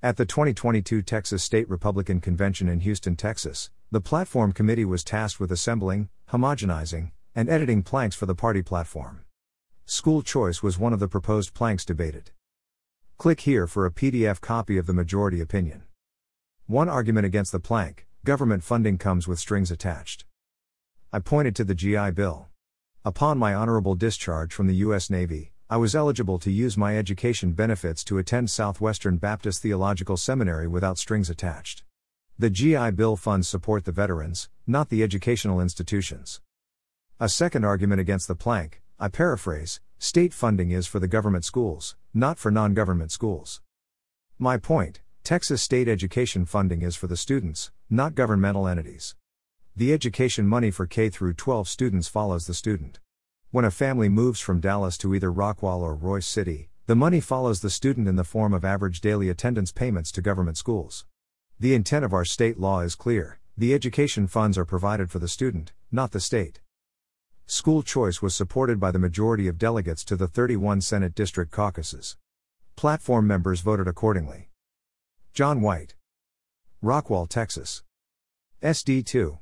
At the 2022 Texas State Republican Convention in Houston, Texas, the Platform Committee was tasked with assembling, homogenizing, and editing planks for the party platform. School choice was one of the proposed planks debated. Click here for a PDF copy of the majority opinion. One argument against the plank government funding comes with strings attached. I pointed to the GI Bill. Upon my honorable discharge from the U.S. Navy, I was eligible to use my education benefits to attend Southwestern Baptist Theological Seminary without strings attached. The GI Bill funds support the veterans, not the educational institutions. A second argument against the plank, I paraphrase, state funding is for the government schools, not for non government schools. My point Texas state education funding is for the students, not governmental entities. The education money for K 12 students follows the student. When a family moves from Dallas to either Rockwall or Royse City, the money follows the student in the form of average daily attendance payments to government schools. The intent of our state law is clear the education funds are provided for the student, not the state. School choice was supported by the majority of delegates to the 31 Senate district caucuses. Platform members voted accordingly. John White. Rockwall, Texas. SD 2.